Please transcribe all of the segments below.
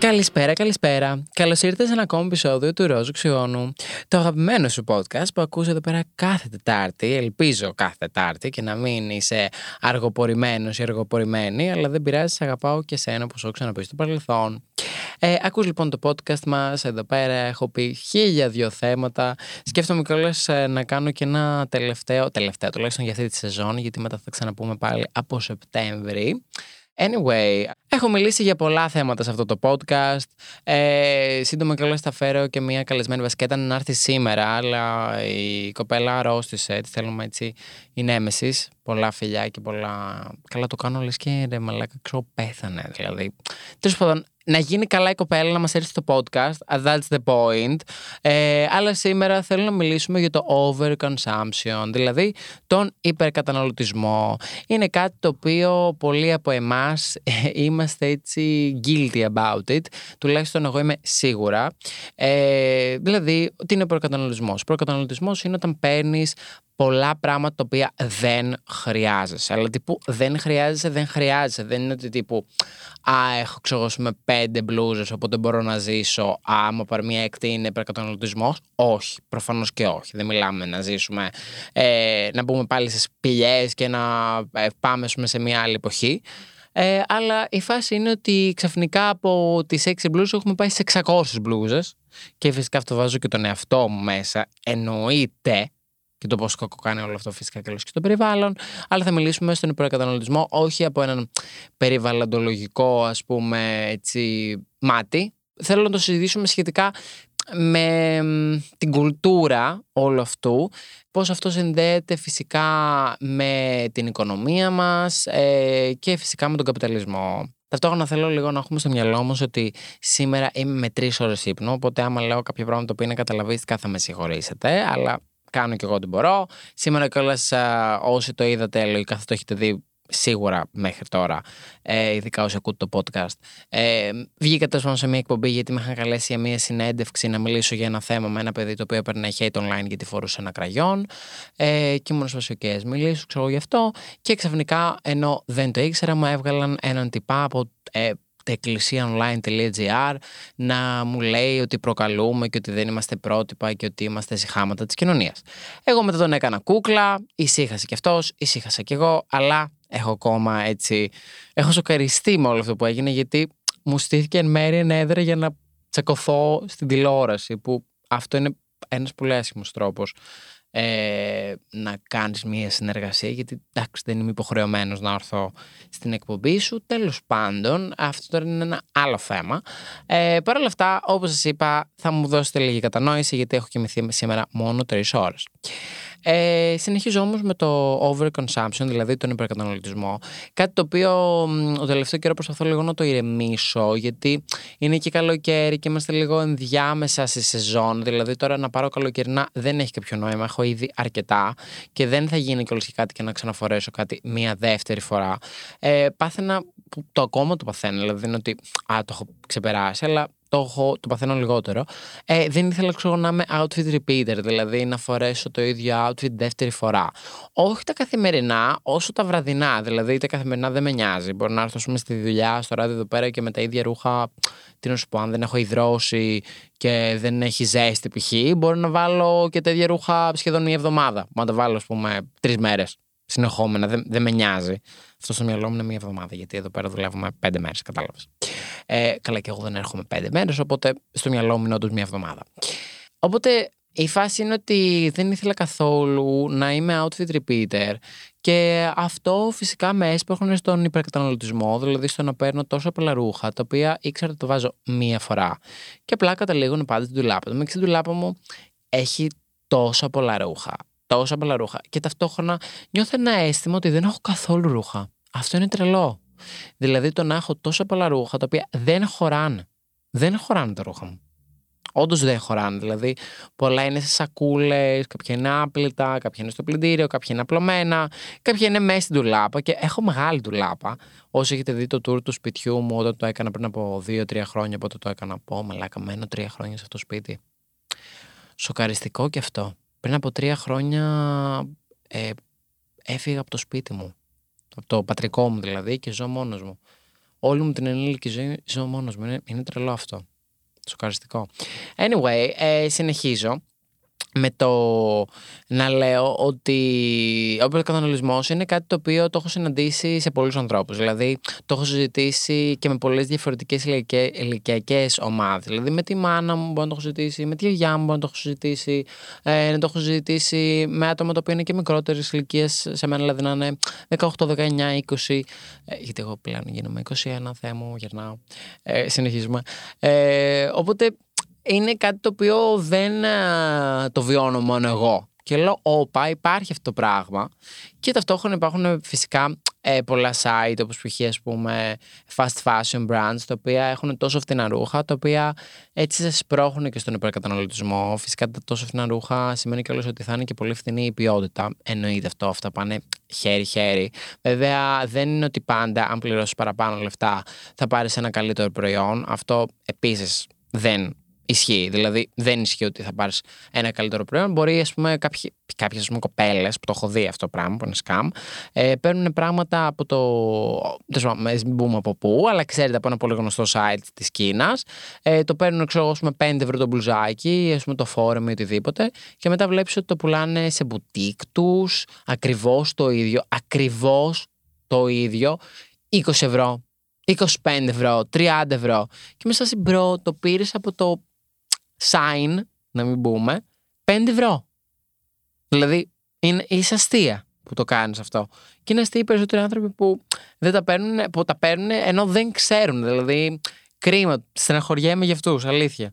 Καλησπέρα, καλησπέρα. Καλώς ήρθατε σε ένα ακόμη επεισόδιο του Ρόζου Ξιόνου. Το αγαπημένο σου podcast που ακούς εδώ πέρα κάθε Τετάρτη. Ελπίζω κάθε Τετάρτη και να μην είσαι αργοπορημένος ή αργοπορημένη, αλλά δεν πειράζει, σε αγαπάω και σένα που σου έχω ξαναπεί στο παρελθόν. Ε, ακούς λοιπόν το podcast μας, εδώ πέρα έχω πει χίλια δυο θέματα. Σκέφτομαι κιόλας ε, να κάνω και ένα τελευταίο, τελευταίο τουλάχιστον για αυτή τη σεζόν, γιατί μετά θα ξαναπούμε πάλι από Σεπτέμβρη. Anyway, έχω μιλήσει για πολλά θέματα σε αυτό το podcast. Ε, σύντομα και θα φέρω και μια καλεσμένη βασικά ήταν να έρθει σήμερα, αλλά η κοπέλα αρρώστησε. Τη θέλουμε έτσι η νέμεση. Πολλά φιλιά και πολλά. Καλά το κάνω λες και ρε μαλάκα, ξέρω πέθανε δηλαδή. Τέλος πάντων, να γίνει καλά η κοπέλα να μας έρθει στο podcast. Uh, that's the point. Ε, αλλά σήμερα θέλω να μιλήσουμε για το overconsumption, δηλαδή τον υπερκαταναλωτισμό. Είναι κάτι το οποίο πολλοί από εμάς ε, είμαστε έτσι guilty about it. Τουλάχιστον εγώ είμαι σίγουρα. Ε, δηλαδή, τι είναι ο υπερκαταναλωτισμός. Ο υπερκαταναλωτισμός είναι όταν παίρνεις πολλά πράγματα τα οποία δεν χρειάζεσαι. Αλλά τύπου δεν χρειάζεσαι, δεν χρειάζεσαι. Δεν είναι ότι τύπου Α, έχω ξεγόσουμε πέντε μπλούζες, οπότε μπορώ να ζήσω. Α, άμα πάρει μία έκτη είναι υπερκαταναλωτισμός. Όχι, προφανώς και όχι. Δεν μιλάμε να ζήσουμε, ε, να μπούμε πάλι στι πηγέ και να ε, πάμε σε μια άλλη εποχή. Ε, αλλά η φάση είναι ότι ξαφνικά από τις 6 μπλούζες έχουμε πάει σε 600 μπλούζες. Και φυσικά αυτό βάζω και τον εαυτό μου μέσα. Εννοείται και το πόσο κακό κάνει όλο αυτό φυσικά και στο περιβάλλον. Αλλά θα μιλήσουμε στον υπερκαταναλωτισμό όχι από έναν περιβαλλοντολογικό ας πούμε έτσι μάτι. Θέλω να το συζητήσουμε σχετικά με την κουλτούρα όλου αυτού, πώς αυτό συνδέεται φυσικά με την οικονομία μας ε, και φυσικά με τον καπιταλισμό. Ταυτόχρονα θέλω λίγο να έχουμε στο μυαλό μας ότι σήμερα είμαι με τρεις ώρες ύπνο. Οπότε, άμα λέω κάποια πράγματα που είναι καταλαβίστικα, θα με συγχωρήσετε. Αλλά κάνω και εγώ ό,τι μπορώ. Σήμερα κιόλας όσοι το είδατε, λογικά θα το έχετε δει σίγουρα μέχρι τώρα, ε, ειδικά όσοι ακούτε το podcast. Ε, βγήκα τέλος σε μια εκπομπή γιατί με είχαν καλέσει για μια συνέντευξη να μιλήσω για ένα θέμα με ένα παιδί το οποίο έπαιρνε hate online γιατί φορούσε ένα κραγιόν. Ε, και ήμουν στις okay, μιλήσω, ξέρω γι' αυτό. Και ξαφνικά, ενώ δεν το ήξερα, μου έβγαλαν έναν τυπά από ε, εκκλησίαonline.gr να μου λέει ότι προκαλούμε και ότι δεν είμαστε πρότυπα και ότι είμαστε συχάματα της κοινωνίας. Εγώ μετά τον έκανα κούκλα, ησύχασε κι αυτός, ησύχασα κι εγώ, αλλά έχω ακόμα έτσι, έχω σοκαριστεί με όλο αυτό που έγινε γιατί μου στήθηκε εν μέρει ενέδρα για να τσακωθώ στην τηλεόραση που αυτό είναι ένας πολύ άσχημος τρόπος ε, να κάνεις μία συνεργασία γιατί εντάξει δεν είμαι υποχρεωμένος να έρθω στην εκπομπή σου. Τέλος πάντων αυτό τώρα είναι ένα άλλο θέμα. Ε, Παρ' όλα αυτά όπως σας είπα θα μου δώσετε λίγη κατανόηση γιατί έχω κοιμηθεί σήμερα μόνο τρεις ώρες ε, συνεχίζω όμως με το overconsumption, δηλαδή τον υπερκαταναλωτισμό. Κάτι το οποίο ο τελευταίο καιρό προσπαθώ λίγο να το ηρεμήσω, γιατί είναι και καλοκαίρι και είμαστε λίγο ενδιάμεσα στη σεζόν. Δηλαδή τώρα να πάρω καλοκαιρινά δεν έχει κάποιο νόημα. Έχω ήδη αρκετά και δεν θα γίνει κιόλας και κάτι και να ξαναφορέσω κάτι μία δεύτερη φορά. Ε, πάθαινα που το ακόμα το παθαίνω. Δηλαδή δεν είναι ότι α, το έχω ξεπεράσει, αλλά το, έχω, το παθαίνω λιγότερο. Ε, δεν ήθελα ξέρω, να είμαι outfit repeater, δηλαδή να φορέσω το ίδιο outfit δεύτερη φορά. Όχι τα καθημερινά, όσο τα βραδινά. Δηλαδή τα καθημερινά δεν με νοιάζει. Μπορώ να έρθω πούμε, στη δουλειά, στο ράδιο εδώ πέρα και με τα ίδια ρούχα. Τι να σου πω, αν δεν έχω υδρώσει και δεν έχει ζέστη π.χ., μπορώ να βάλω και τα ίδια ρούχα σχεδόν μια εβδομάδα. Μπορώ να τα βάλω, ας πούμε, τρεις μέρες συνεχόμενα. Δεν, δεν με νοιάζει. Αυτό στο μυαλό μου είναι μία εβδομάδα, γιατί εδώ πέρα δουλεύουμε πέντε μέρες, κατάλαβες. Ε, καλά, και εγώ δεν έρχομαι πέντε μέρες, οπότε στο μυαλό μου είναι όντως μία εβδομάδα. Οπότε η φάση είναι ότι δεν ήθελα καθόλου να είμαι outfit repeater και αυτό φυσικά με έσπροχνε στον υπερκαταναλωτισμό, δηλαδή στο να παίρνω τόσο πολλά ρούχα, τα οποία ήξερα ότι το βάζω μία φορά. Και απλά καταλήγουν πάντα στην τουλάπα. Το στην τουλάπα μου έχει τόσα πολλά ρούχα τόσα πολλά ρούχα. Και ταυτόχρονα νιώθω ένα αίσθημα ότι δεν έχω καθόλου ρούχα. Αυτό είναι τρελό. Δηλαδή το να έχω τόσα πολλά ρούχα τα οποία δεν χωράνε. Δεν χωράνε τα ρούχα μου. Όντως δεν χωράνε. Δηλαδή, πολλά είναι σε σακούλες, κάποια είναι άπλυτα, κάποια είναι στο πλυντήριο, κάποια είναι απλωμένα, κάποια είναι μέσα στην τουλάπα. Και έχω μεγάλη τουλάπα. Όσοι έχετε δει το tour του σπιτιού μου όταν το έκανα πριν από 2-3 χρόνια, πότε το έκανα. Πω, μαλάκα, μένω 3 χρόνια σε αυτό το σπίτι. Σοκαριστικό και αυτό. Πριν από 3 χρόνια ε, έφυγα από το σπίτι μου. Από το πατρικό μου δηλαδή και ζω μόνος μου. Όλη μου την ενήλικη ζωή ζω μόνος μου. Είναι, είναι τρελό αυτό. Σοκαριστικό. Anyway, ε, συνεχίζω με το να λέω ότι ο υπερκαταναλισμό είναι κάτι το οποίο το έχω συναντήσει σε πολλούς ανθρώπους. Δηλαδή, το έχω συζητήσει και με πολλές διαφορετικές ηλικιακές ομάδες. Δηλαδή, με τη μάνα μου μπορώ να το έχω συζητήσει, με τη γιαγιά μου μπορώ να το έχω συζητήσει, ε, να το έχω συζητήσει με άτομα τα οποία είναι και μικρότερε ηλικίε σε μένα, δηλαδή να είναι 18, 19, 20. Ε, γιατί εγώ πλέον γίνομαι 21, θέμα μου, γερνάω. Ε, συνεχίζουμε. Ε, οπότε είναι κάτι το οποίο δεν το βιώνω μόνο εγώ. Και λέω, όπα, υπάρχει αυτό το πράγμα. Και ταυτόχρονα υπάρχουν φυσικά ε, πολλά site, όπως π.χ. ας πούμε fast fashion brands, τα οποία έχουν τόσο φθηνά ρούχα, τα οποία έτσι σε σπρώχνουν και στον υπερκαταναλωτισμό. Φυσικά τα τόσο φθηνά ρούχα σημαίνει κιόλας ότι θα είναι και πολύ φθηνή η ποιότητα. Εννοείται αυτό, αυτά πάνε χέρι-χέρι. Βέβαια δεν είναι ότι πάντα αν πληρώσεις παραπάνω λεφτά θα πάρεις ένα καλύτερο προϊόν. Αυτό επίσης δεν ισχύει. Δηλαδή, δεν ισχύει ότι θα πάρεις ένα καλύτερο προϊόν. Μπορεί, ας πούμε, κάποιες κοπέλες που το έχω δει αυτό το πράγμα, που είναι scam, ε, παίρνουν πράγματα από το. Δεν ξέρω, μην πούμε από πού, αλλά ξέρετε από ένα πολύ γνωστό site της Κίνας. Ε, το παίρνουν, ξέρω εγώ, με 5 ευρώ το μπλουζάκι, ας πούμε, το φόρεμα ή οτιδήποτε. Και μετά βλέπεις ότι το πουλάνε σε μπουτίκ τους, ακριβώς το ίδιο. Ακριβώς το ίδιο. 20 ευρώ, 25 ευρώ, 30 ευρώ. Και μέσα στην bro το πήρες από το Shein, να μην πούμε, 5 ευρώ. Δηλαδή, είναι, είσαι αστεία που το κάνεις αυτό. Και είναι αστεία οι περισσότεροι άνθρωποι που δεν τα παίρνουν, που τα παίρνουν ενώ δεν ξέρουν. Δηλαδή, κρίμα, στεναχωριέμαι για αυτούς, αλήθεια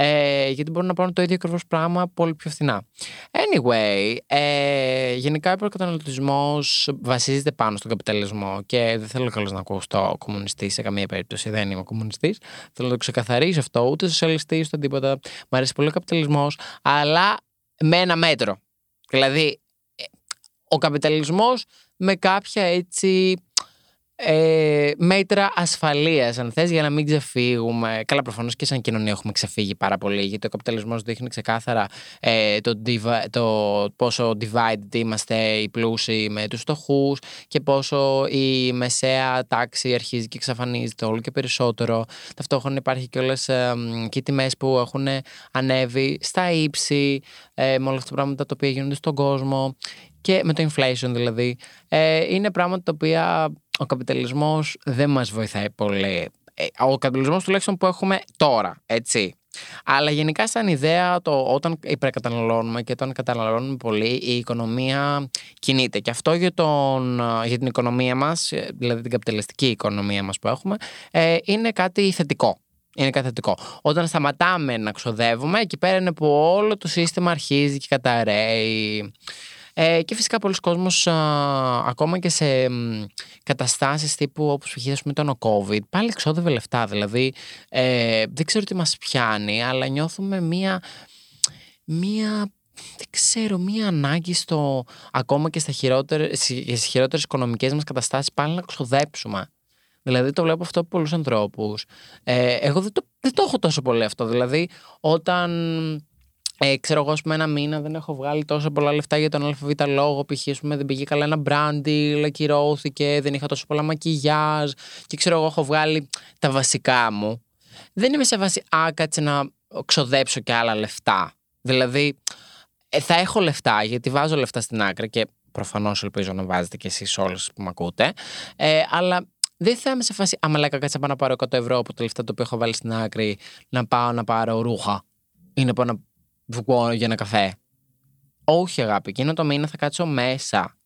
ε, γιατί μπορούν να πάρουν το ίδιο ακριβώς πράγμα πολύ πιο φθηνά. Anyway, ε, γενικά ο υπερκαταναλωτισμός βασίζεται πάνω στον καπιταλισμό και δεν θέλω καλώ να ακούσω κομμουνιστής σε καμία περίπτωση. Δεν είμαι κομμουνιστής. Θέλω να το ξεκαθαρίσω αυτό, ούτε σοσιαλιστής, ούτε τίποτα. Μ' αρέσει πολύ ο καπιταλισμός, αλλά με ένα μέτρο. Δηλαδή, ε, ο καπιταλισμός με κάποια έτσι ε, μέτρα ασφαλείας, αν θες, για να μην ξεφύγουμε. Καλά, προφανώς και σαν κοινωνία έχουμε ξεφύγει πάρα πολύ, γιατί ο καπιταλισμός δείχνει ξεκάθαρα ε, το, το πόσο divided είμαστε οι πλούσιοι με τους φτωχούς και πόσο η μεσαία τάξη αρχίζει και εξαφανίζεται όλο και περισσότερο. Ταυτόχρονα υπάρχει και όλες ε, και οι τιμές που έχουν ανέβει στα ύψη, ε, με όλα αυτά τα πράγματα τα οποία γίνονται στον κόσμο και με το inflation δηλαδή. Ε, είναι πράγματα τα οποία ο καπιταλισμός δεν μας βοηθάει πολύ. Ε, ο καπιταλισμός τουλάχιστον που έχουμε τώρα, έτσι. Αλλά γενικά σαν ιδέα το όταν υπερκαταναλώνουμε και όταν καταναλώνουμε πολύ η οικονομία κινείται και αυτό για, τον, για την οικονομία μας, δηλαδή την καπιταλιστική οικονομία μας που έχουμε ε, είναι κάτι θετικό. Είναι κάτι θετικό. Όταν σταματάμε να ξοδεύουμε εκεί πέρα είναι που όλο το σύστημα αρχίζει και καταραίει. Ε, και φυσικά πολλοί κόσμος ακόμα και σε καταστάσεις τύπου όπως π.χ. με τον COVID πάλι εξόδευε λεφτά. Δηλαδή ε, δεν ξέρω τι μας πιάνει αλλά νιώθουμε μία, μία δεν ξέρω, μία ανάγκη στο, ακόμα και στα χειρότερες, στις χειρότερες οικονομικές μας καταστάσεις πάλι να ξοδέψουμε. Δηλαδή το βλέπω αυτό από πολλούς ανθρώπους. Ε, εγώ δεν το, δεν το έχω τόσο πολύ αυτό. Δηλαδή όταν ε, ξέρω εγώ, πούμε, ένα μήνα δεν έχω βγάλει τόσο πολλά λεφτά για τον ΑΒ λόγο. Π.χ. δεν πήγε καλά ένα μπράντι, ακυρώθηκε, δεν είχα τόσο πολλά μακιγιάζ και ξέρω εγώ, έχω βγάλει τα βασικά μου. Δεν είμαι σε βάση, α, κάτσε να ξοδέψω και άλλα λεφτά. Δηλαδή, ε, θα έχω λεφτά γιατί βάζω λεφτά στην άκρη και προφανώς ελπίζω να βάζετε κι εσείς όλες που με ακούτε. Ε, αλλά δεν θα είμαι σε φάση, άμα λέγα κάτσε να πάω να πάρω 100 ευρώ από τα λεφτά το οποίο έχω βάλει στην άκρη, να πάω να πάρω ρούχα. Είναι να να βγω για ένα καφέ. Όχι, αγάπη, εκείνο το μήνα θα κάτσω μέσα.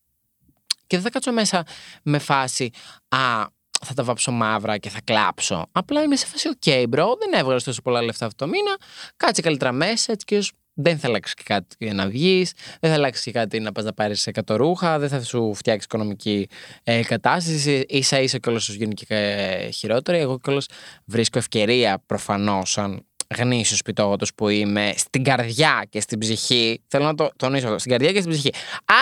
Και δεν θα κάτσω μέσα με φάση Α, θα τα βάψω μαύρα και θα κλάψω. Απλά είμαι σε φάση, OK, bro, δεν έβγαλες τόσο πολλά λεφτά αυτό το μήνα. Κάτσε καλύτερα μέσα, έτσι και δεν θα αλλάξεις και κάτι για να βγεις, δεν θα αλλάξεις και κάτι να πας να πάρεις 100 ρούχα, δεν θα σου φτιάξεις οικονομική ε, κατάσταση. ίσα ίσα κιόλας σου γίνει και ε, χειρότερη. Εγώ κιόλας βρίσκω ευκαιρία προφανώς, σαν γνήσιο σπιτόγατος που είμαι, στην καρδιά και στην ψυχή. Θέλω να το τονίσω αυτό. Στην καρδιά και στην ψυχή.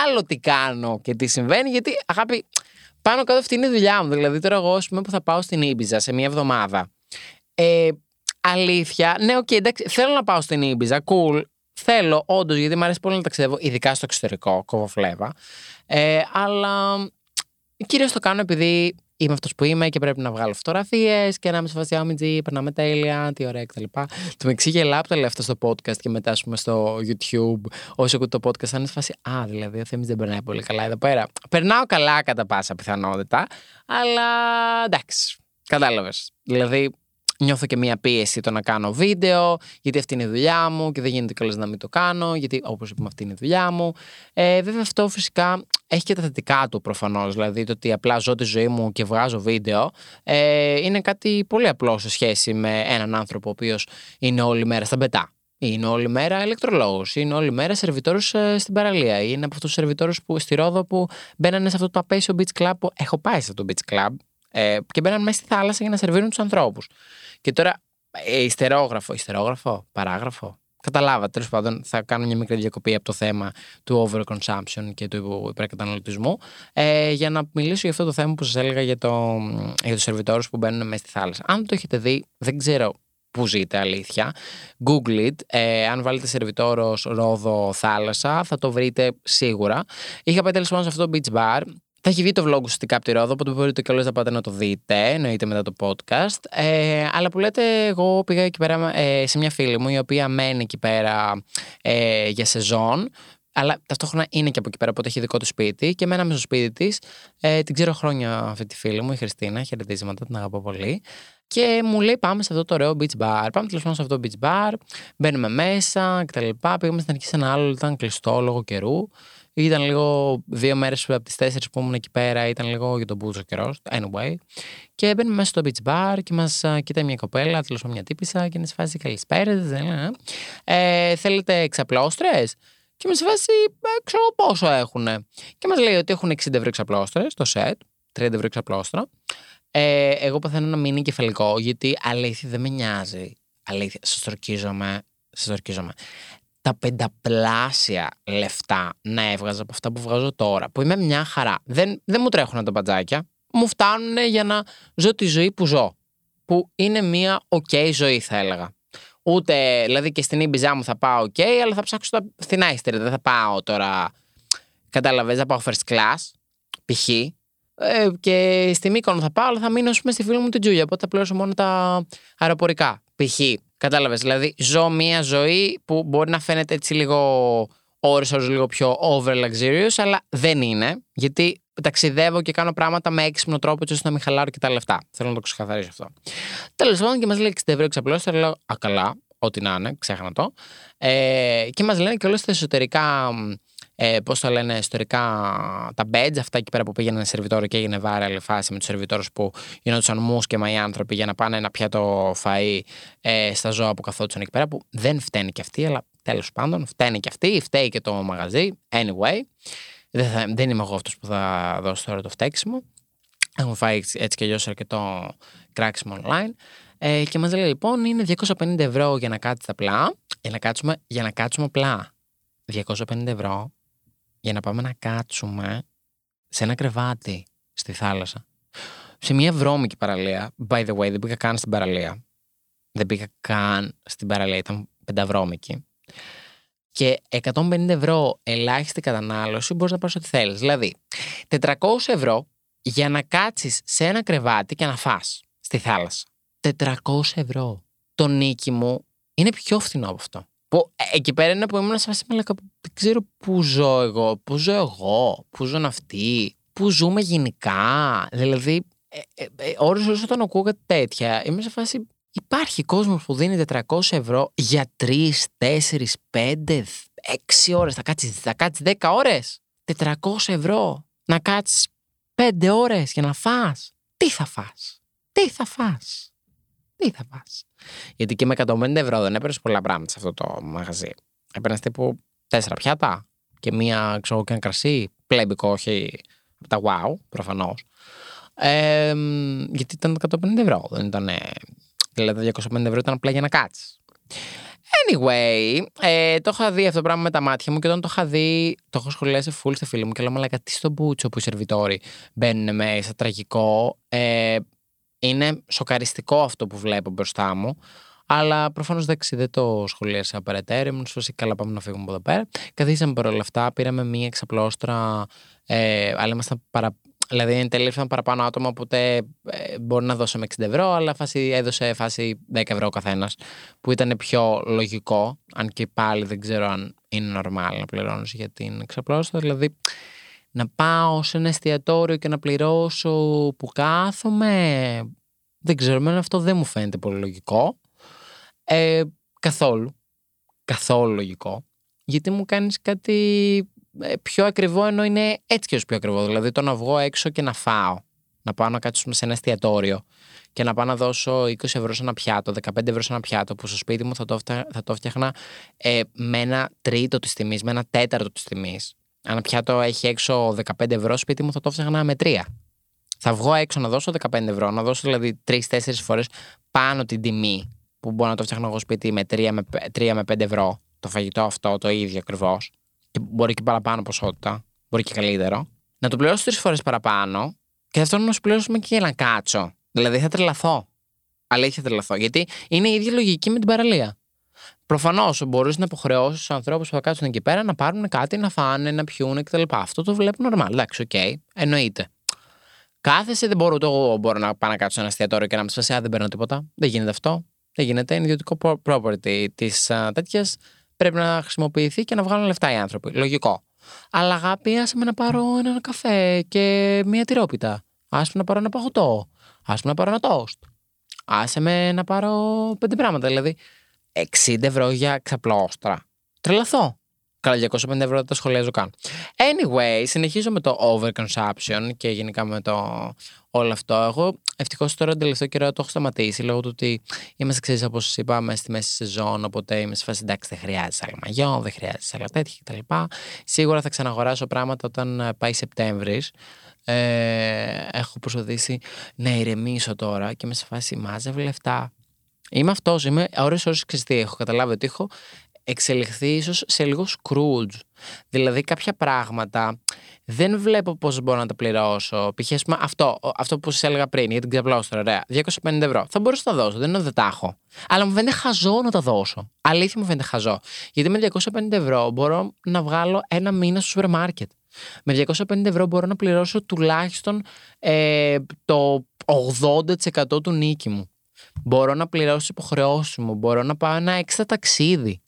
Άλλο τι κάνω και τι συμβαίνει, γιατί αγάπη, πάνω κάτω αυτή είναι η δουλειά μου. Δηλαδή, τώρα εγώ, πούμε, που θα πάω στην Ίμπιζα σε μία εβδομάδα. Ε, αλήθεια, ναι, ok, okay, εντάξει, θέλω να πάω στην Ίμπιζα, cool. Θέλω, όντως, γιατί μου αρέσει πολύ να ταξιδεύω, ειδικά στο εξωτερικό, κοβοφλέβα. Ε, αλλά κυρίως το κάνω επειδή είμαι αυτός που είμαι και πρέπει να βγάλω φωτογραφίες και να είμαι σε φάση άμυντζη, περνάμε τέλεια, τι ωραία κτλ. Το με ξύγελα από τα λεφτά στο podcast και μετά πούμε στο YouTube. Όσο ακούω το podcast, θα είναι σε φάση Α, δηλαδή ο Θέμης δεν περνάει πολύ καλά εδώ πέρα. Περνάω καλά κατά πάσα πιθανότητα, αλλά εντάξει. Κατάλαβες. Δηλαδή, νιώθω και μία πίεση το να κάνω βίντεο, γιατί αυτή είναι η δουλειά μου και δεν γίνεται κιόλας να μην το κάνω, γιατί όπως είπαμε, αυτή είναι η δουλειά μου. Ε, βέβαια, αυτό φυσικά έχει και τα θετικά του προφανώς. Δηλαδή, το ότι απλά ζω τη ζωή μου και βγάζω βίντεο ε, είναι κάτι πολύ απλό σε σχέση με έναν άνθρωπο ο οποίος είναι όλη μέρα στα μπετά. Είναι όλη μέρα ηλεκτρολόγος. Είναι όλη μέρα σερβιτόρος ε, στην παραλία. Είναι από αυτούς τους σερβιτόρους που στη Ρόδο που μπαίνανε σε αυτό το απέσιο beach club που έχω πάει σε αυτό το beach club ε, και μπαίνανε μέσα στη θάλασσα για να σερβίρουν τους ανθρώπους. Και τώρα, ε, ιστερόγραφο, ιστερόγραφο, παράγραφο. Καταλάβατε, τέλος πάντων, θα κάνω μια μικρή διακοπή από το θέμα του overconsumption και του υπερκαταναλωτισμού ε, για να μιλήσω για αυτό το θέμα που σας έλεγα για, το, για τους σερβιτόρους που μπαίνουν μέσα στη θάλασσα. Αν το έχετε δει, δεν ξέρω πού ζείτε, αλήθεια. Google it. Ε, αν βάλετε σερβιτόρος ρόδο θάλασσα, θα το βρείτε σίγουρα. Είχα πάει τέλος πάντων σε αυτό το beach bar θα έχει βγει το vlog σου στην Κάπτη Ρόδο, οπότε μπορείτε και να πάτε να το δείτε, εννοείται μετά το podcast. Ε, αλλά που λέτε, εγώ πήγα εκεί πέρα ε, σε μια φίλη μου, η οποία μένει εκεί πέρα ε, για σεζόν. Αλλά ταυτόχρονα είναι και από εκεί πέρα, οπότε έχει δικό του σπίτι. Και μέναμε στο σπίτι της. Ε, την ξέρω χρόνια αυτή τη φίλη μου, η Χριστίνα. Χαιρετίσματα, την αγαπώ πολύ. Και μου λέει: Πάμε σε αυτό το ωραίο beach bar. Πάμε τέλος πάντων σε αυτό το beach bar. Μπαίνουμε μέσα κτλ. Πήγαμε στην αρχή σε ένα άλλο, ήταν κλειστό λόγω καιρού. Ήταν λίγο δύο μέρες από τις τέσσερις που ήμουν εκεί πέρα, ήταν λίγο για τον μπούζο καιρός. Anyway. Και μπαίνουμε μέσα στο beach bar και μας κοιτάει μια κοπέλα, τέλο μια τύπησα και είναι σε φάση καλησπέρα. Ε, θέλετε εξαπλώστρες; Και με σε φάση, ε, ξέρω πόσο έχουν. Και μας λέει ότι έχουν 60 ευρώ εξαπλώστρες το set, 30 ευρώ εξαπλώστρα. Ε, εγώ παθαίνω να μείνει κεφαλικό, γιατί αλήθεια δεν με νοιάζει. Αλήθεια, σας στορκίζομαι. Σας στορκίζομαι τα πενταπλάσια λεφτά να έβγαζα από αυτά που βγάζω τώρα, που είμαι μια χαρά. Δεν, δεν μου τρέχουν τα μπατζάκια. Μου φτάνουν για να ζω τη ζωή που ζω. Που είναι μια ok ζωή, θα έλεγα. Ούτε, δηλαδή και στην Ήμπιζά μου θα πάω ok, αλλά θα ψάξω τα φθηνά Δεν θα πάω τώρα. Κατάλαβες, θα πάω first class, π.χ. Ε, και στη Μήκονο θα πάω, αλλά θα μείνω πούμε, στη φίλη μου την Τζούλια. Οπότε θα πληρώσω μόνο τα αεροπορικά. Π.χ. Κατάλαβες. Δηλαδή, ζω μία ζωή που μπορεί να φαίνεται έτσι λίγο ώρες ώρες λίγο πιο over luxurious, αλλά δεν είναι. Γιατί ταξιδεύω και κάνω πράγματα με έξυπνο τρόπο, έτσι ώστε να μην χαλάρω και τα λεφτά. Θέλω να το ξεκαθαρίσω αυτό. Τέλος πάντων, και μας λέει 60 ευρώ εξαπλώσει, λέω Α, καλά, ό,τι να είναι, ξέχανα το. Ε, και μας λένε και όλε τα εσωτερικά ε, πώς το λένε ιστορικά, τα badge, αυτά εκεί πέρα που πήγαιναν σερβιτόρο και έγινε άλλη φάση με τους σερβιτόρους που γινόντουσαν μουσκεμα οι άνθρωποι για να πάνε ένα πιάτο φαΐ ε, στα ζώα που καθόντουσαν εκεί πέρα, που δεν φταίνει και αυτοί, αλλά τέλος πάντων φταίνει και αυτοί, φταίει και το μαγαζί. Anyway, δεν, θα, δεν είμαι εγώ αυτός που θα δώσω τώρα το φταίξιμο. Έχουμε φάει έτσι και αλλιώς αρκετό κράξιμο online. Ε, και μας λέει λοιπόν είναι 250 ευρώ για να κάτσεις απλά. Για να κάτσουμε, για να κάτσουμε απλά. 250 ευρώ για να πάμε να κάτσουμε σε ένα κρεβάτι στη θάλασσα. Σε μια βρώμικη παραλία. By the way, δεν πήγα καν στην παραλία. Δεν πήγα καν στην παραλία, ήταν πενταβρώμικη. Και 150 ευρώ ελάχιστη κατανάλωση μπορείς να πάρεις ό,τι θέλεις. Δηλαδή, 400 ευρώ για να κάτσεις σε ένα κρεβάτι και να φας στη θάλασσα. 400 ευρώ. Το νίκη μου είναι πιο φθηνό από αυτό. Που, ε, εκεί πέρα είναι που ήμουν σε φάση δεν ξέρω πού ζω εγώ, πού ζω εγώ, πού ζουν αυτοί, πού ζούμε γενικά. Δηλαδή, ε, ε, ε, ώρες ώρες όταν ακούω κάτι τέτοια, είμαι σε φάση υπάρχει κόσμος που δίνει 400 ευρώ για 3, 4, 5, 6 ώρες, θα κάτσεις, θα κάτσεις 10 ώρες. 400 ευρώ να κάτσεις 5 ώρες για να φας. Τι θα φας, τι θα φας; Τι θα πας; Γιατί και με 150 ευρώ δεν έπαιρνες πολλά πράγματα σε αυτό το μαγαζί. Έπαιρνες τύπου τέσσερα πιάτα και μία ξέρω και ένα κρασί. Πλέμπικο, όχι από τα wow, προφανώς. γιατί ήταν 150 ευρώ. Δεν ήταν. Δηλαδή, 250 ευρώ ήταν απλά για να κάτσεις. Anyway, ε, το είχα δει αυτό το πράγμα με τα μάτια μου και όταν το είχα δει, το έχω σχολιάσει full στη φίλη μου και λέω Μαλάκα, τι στο μπούτσο που οι σερβιτόροι μπαίνουν μέσα, τραγικό. Ε, είναι σοκαριστικό αυτό που βλέπω μπροστά μου. Αλλά προφανώς δεν το σχολίασα περαιτέρω. Ήμουν σωστή καλά, πάμε να φύγουμε από εδώ πέρα. Καθίσαμε παρόλα αυτά, πήραμε μία εξαπλώστρα, ε, αλλά ήμασταν παρα, Δηλαδή εν τέλει ήρθαν παραπάνω άτομα, οπότε ε, μπορεί να δώσουμε 60 ευρώ, αλλά φάση, έδωσε φάση 10 ευρώ ο καθένας, που ήταν πιο λογικό. Αν και πάλι δεν ξέρω αν είναι normal να πληρώνεις για την εξαπλώστρα. Δηλαδή να πάω σε ένα εστιατόριο και να πληρώσω που κάθομαι. Δεν ξέρω, εμένα αυτό δεν μου φαίνεται πολύ λογικό. Ε, καθόλου. Καθόλου λογικό. Γιατί μου κάνεις κάτι ε, πιο ακριβό ενώ είναι έτσι και ως πιο ακριβό. Δηλαδή το να βγω έξω και να φάω. Να πάω να κάτσω σε ένα εστιατόριο και να πάω να δώσω 20 ευρώ σε ένα πιάτο, 15 ευρώ σε ένα πιάτο, που στο σπίτι μου θα το, θα το φτιάχνα ε, με ένα τρίτο της τιμής, με ένα τέταρτο της τιμής. Αν ένα πιάτο έχει έξω 15 ευρώ, σπίτι μου θα το φτιάχνα με τρία. Θα βγω έξω να δώσω 15 ευρώ, να δώσω δηλαδή 3-4 φορές πάνω την τιμή που μπορώ να το φτιάχνω εγώ σπίτι με 3 με, 3 με 5 ευρώ. Το φαγητό αυτό το ίδιο ακριβώς και μπορεί και παραπάνω ποσότητα, μπορεί και καλύτερο, να το πληρώσω τρεις φορές παραπάνω και αυτό να σου πληρώσουμε και για να κάτσω. Δηλαδή θα τρελαθώ. Αλήθεια θα τρελαθώ. Γιατί είναι η ίδια λογική με την παραλία. Προφανώς μπορείς να υποχρεώσεις τους ανθρώπους που θα κάτσουν εκεί πέρα να πάρουν κάτι, να φάνε, να πιούν κτλ. Αυτό το βλέπω normal. Εντάξει, ok, okay, εννοείται. Κάθεσαι, δεν μπορώ, εγώ μπορώ να πάω να κάτσω σε ένα εστιατόριο και να μου πει: δεν παίρνω τίποτα. Δεν γίνεται αυτό. Δεν γίνεται. Είναι ιδιωτικό property της τέτοιας πρέπει να χρησιμοποιηθεί και να βγάλουν λεφτά οι άνθρωποι. Λογικό. Αλλά αγάπη, άσε με να πάρω ένα καφέ και μία τυρόπιτα. Άσε με να πάρω ένα παγωτό. Άσε με να πάρω ένα τόστ. Άσε με να πάρω πέντε πράγματα. Δηλαδή, 60 ευρώ για ξαπλώστρα. Τρελαθώ. Καλά, 250 ευρώ δεν τα σχολιάζω καν. Anyway, συνεχίζω με το overconsumption και γενικά με το όλο αυτό. Εγώ ευτυχώς τώρα τελευταίο καιρό το έχω σταματήσει λόγω του ότι είμαστε, ξέρεις, όπως σας είπα, μέσα στη μέση σεζόν. Οπότε είμαι σε φάση εντάξει, δεν χρειάζεται άλλο μαγιό, δεν χρειάζεται άλλα τέτοια κτλ. Σίγουρα θα ξαναγοράσω πράγματα όταν ε, πάει Σεπτέμβρης. Ε, έχω προσοδήσει να ηρεμήσω τώρα και είμαι σε φάση μάζευε λεφτά. Είμαι αυτός, είμαι ώρες ώρες ξεστή. Έχω καταλάβει ότι έχω εξελιχθεί ίσως σε λίγο Scrooge. Δηλαδή κάποια πράγματα δεν βλέπω πώς μπορώ να τα πληρώσω. Π.χ. αυτό, αυτό που σας έλεγα πριν για την ξαπλώστρα, ωραία, 250 ευρώ. Θα μπορούσα να τα δώσω, δεν είναι ότι δεν τα έχω. Αλλά μου φαίνεται χαζό να τα δώσω. Αλήθεια μου φαίνεται χαζό. Γιατί με 250 ευρώ μπορώ να βγάλω ένα μήνα στο σούπερ μάρκετ. Με 250 ευρώ μπορώ να πληρώσω τουλάχιστον ε, το 80% του νίκη μου. Μπορώ να πληρώσω τις υποχρεώσεις μου. Μπορώ να πάω ένα έξτρα ταξίδι.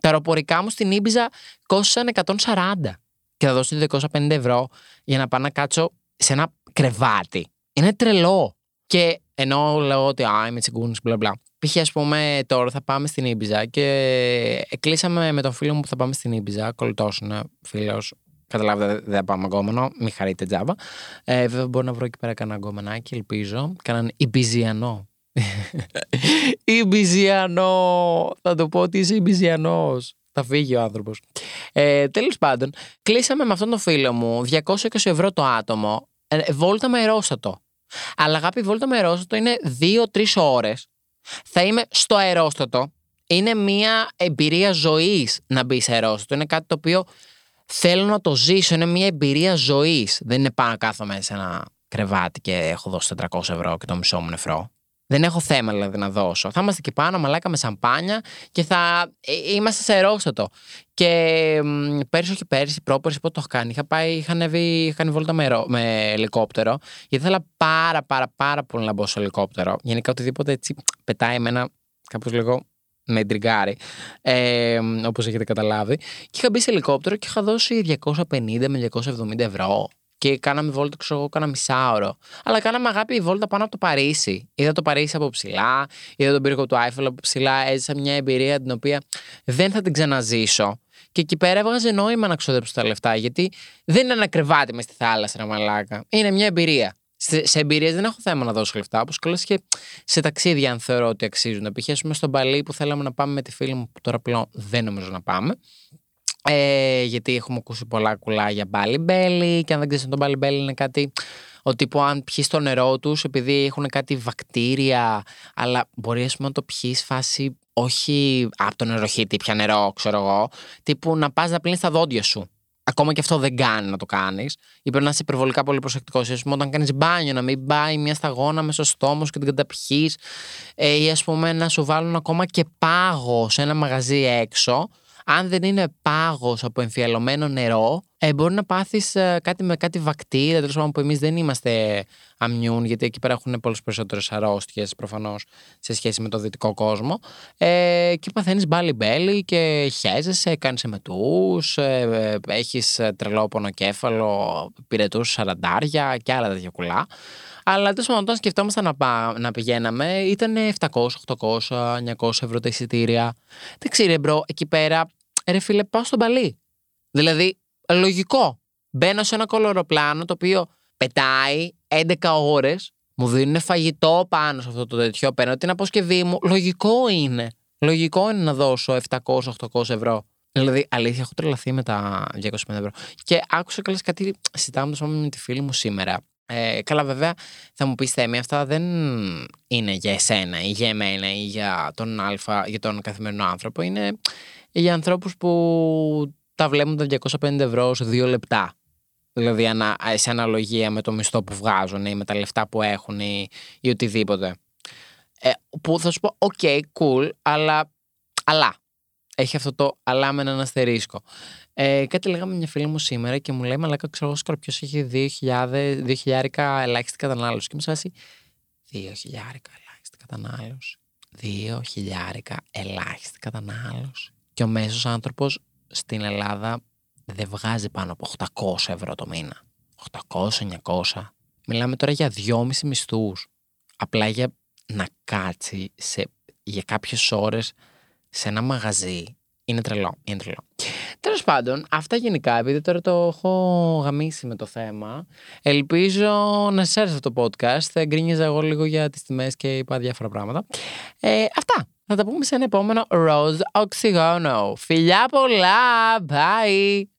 Τα αεροπορικά μου στην Ήμπιζα κόστησαν 140 και θα δώσω 250 ευρώ για να πάω να κάτσω σε ένα κρεβάτι. Είναι τρελό. Και ενώ λέω ότι α, είμαι τσιγκούνης, μπλα μπλα. Π.χ. ας πούμε τώρα θα πάμε στην Ήμπιζα και κλείσαμε με τον φίλο μου που θα πάμε στην Ήμπιζα. Κολλητό είναι φίλος. Καταλάβετε, δεν θα πάμε αγκόμενο. Μην χαρείτε τζάμπα. Ε, βέβαια, μπορώ να βρω εκεί πέρα κανένα αγκόμενάκι, ελπίζω. Κανέναν Ιμπιζιανό Ιμπιζιανό. Θα το πω ότι είσαι Ιμπιζιανό. Θα φύγει ο άνθρωπος. Ε, Τέλος πάντων, κλείσαμε με αυτόν τον φίλο μου 220 ευρώ το άτομο. Ε, βόλτα με αερόστατο. Αλλά αγάπη, βόλτα με αερόστατο είναι 2-3 ώρες. Θα είμαι στο αερόστατο. Είναι μια εμπειρία ζωής να μπει σε αερόστατο. Είναι κάτι το οποίο θέλω να το ζήσω. Είναι μια εμπειρία ζωής. Δεν είναι πάνω κάθομαι σε ένα κρεβάτι και έχω δώσει 400 ευρώ και το μισό μου νεφρό. Δεν έχω θέμα δηλαδή να δώσω. Θα είμαστε εκεί πάνω, μαλάκα με σαμπάνια και θα ε, είμαστε σε αερόστατο. Και πέρσι, όχι πέρσι, πρόπερσι, πότε το έχω κάνει. Είχα πάει, είχα ανέβει, είχα κάνει βόλτα με, με ελικόπτερο. Γιατί ήθελα πάρα, πάρα, πάρα πολύ να μπω στο ελικόπτερο. Γενικά οτιδήποτε έτσι πετάει εμένα κάπως λίγο με τριγκάρι, ε, όπως έχετε καταλάβει. Και είχα μπει σε ελικόπτερο και είχα δώσει 250 με 270 ευρώ και κάναμε βόλτα, ξέρω εγώ, κάνα μισάωρο. Αλλά κάναμε αγάπη η βόλτα πάνω από το Παρίσι. Είδα το Παρίσι από ψηλά, είδα τον πύργο του Άιφελ από ψηλά, έζησα μια εμπειρία την οποία δεν θα την ξαναζήσω. Και εκεί πέρα έβγαζε νόημα να ξοδέψω τα λεφτά, γιατί δεν είναι ένα κρεβάτι μες στη θάλασσα, ένα μαλάκα. Είναι μια εμπειρία. Σε, σε εμπειρίες δεν έχω θέμα να δώσω λεφτά, όπως και και σε ταξίδια, αν θεωρώ ότι αξίζουν. Π.χ. στον Παλί που θέλαμε να πάμε με τη φίλη μου, που τώρα πλέον δεν νομίζω να πάμε. Ε, γιατί έχουμε ακούσει πολλά κουλά για μπάλι και αν δεν ξέρεις τον μπάλι είναι κάτι ο τύπο αν πιεις το νερό τους επειδή έχουν κάτι βακτήρια αλλά μπορεί πούμε, να το πιεις φάση όχι από το νεροχύτη, πια νερό, ξέρω εγώ. Τύπου να πας να πλύνεις τα δόντια σου. Ακόμα και αυτό δεν κάνει να το κάνεις. Ή πρέπει να είσαι υπερβολικά πολύ προσεκτικός. Α πούμε, όταν κάνεις μπάνιο, να μην πάει μια σταγόνα μέσα στο στόμα σου και την καταπιείς. Ε, ή ας πούμε, να σου βάλουν ακόμα και πάγο σε ένα μαγαζί έξω αν δεν είναι πάγος από εμφιαλωμένο νερό, ε, μπορεί να πάθεις ε, κάτι με κάτι βακτήρια, τέλος πάντων που εμείς δεν είμαστε αμνιούν, γιατί εκεί πέρα έχουν πολλές περισσότερες αρρώστιες προφανώς σε σχέση με το δυτικό κόσμο. Ε, και παθαίνεις μπάλι μπέλι και χέζεσαι, κάνεις εμετούς, ε, έχεις τρελό πονοκέφαλο, πυρετούς σαραντάρια και άλλα τέτοια κουλά. Αλλά τέλος πάντων, όταν σκεφτόμασταν να, πά, να πηγαίναμε, ήταν 700, 800, 900 ευρώ τα εισιτήρια. Δεν ξέρω, bro, εκεί πέρα ρε φίλε, πάω στο Μπαλί. Δηλαδή, λογικό. Μπαίνω σε ένα κολοροπλάνο το οποίο πετάει 11 ώρες, μου δίνουν φαγητό πάνω σε αυτό το τέτοιο, παίρνω την αποσκευή μου. Λογικό είναι. Λογικό είναι να δώσω 700-800 ευρώ. Δηλαδή, αλήθεια, έχω τρελαθεί με τα 250 ευρώ. Και άκουσα καλό κάτι, συζητάμε με τη φίλη μου σήμερα. Ε, καλά, βέβαια, θα μου πεις Θέμη, αυτά δεν είναι για εσένα ή για εμένα ή για τον, αλφα, για τον καθημερινό άνθρωπο. Είναι για ανθρώπους που τα βλέπουν τα 250 ευρώ σε δύο λεπτά. Δηλαδή σε αναλογία με το μισθό που βγάζουν ή με τα λεφτά που έχουν ή, ή οτιδήποτε. Ε, που θα σου πω, ok, okay, cool, αλλά, αλλά. Έχει αυτό το αλλά με έναν αστερίσκο. Ε, κάτι λέγαμε μια φίλη μου σήμερα και μου λέει, Μαλάκα, ξέρω εγώ, ποιο έχει 2.000, 2.000 ελάχιστη κατανάλωση. Και μου σα 2.000 ελάχιστη κατανάλωση. 2.000 ελάχιστη κατανάλωση. Και ο μέσος άνθρωπος στην Ελλάδα δεν βγάζει πάνω από 800 ευρώ το μήνα. 800-900. Μιλάμε τώρα για 2,5 μισθούς. Απλά για να κάτσει σε, για κάποιες ώρες σε ένα μαγαζί. Είναι τρελό. Είναι τρελό. Τέλος πάντων, αυτά γενικά, επειδή τώρα το έχω γαμίσει με το θέμα, ελπίζω να σας άρεσε αυτό το podcast. Θα γκρίνιαζα εγώ λίγο για τις τιμές και είπα διάφορα πράγματα. Ε, αυτά. Θα τα πούμε σε ένα επόμενο Rose Oxygono. Φιλιά πολλά! Bye!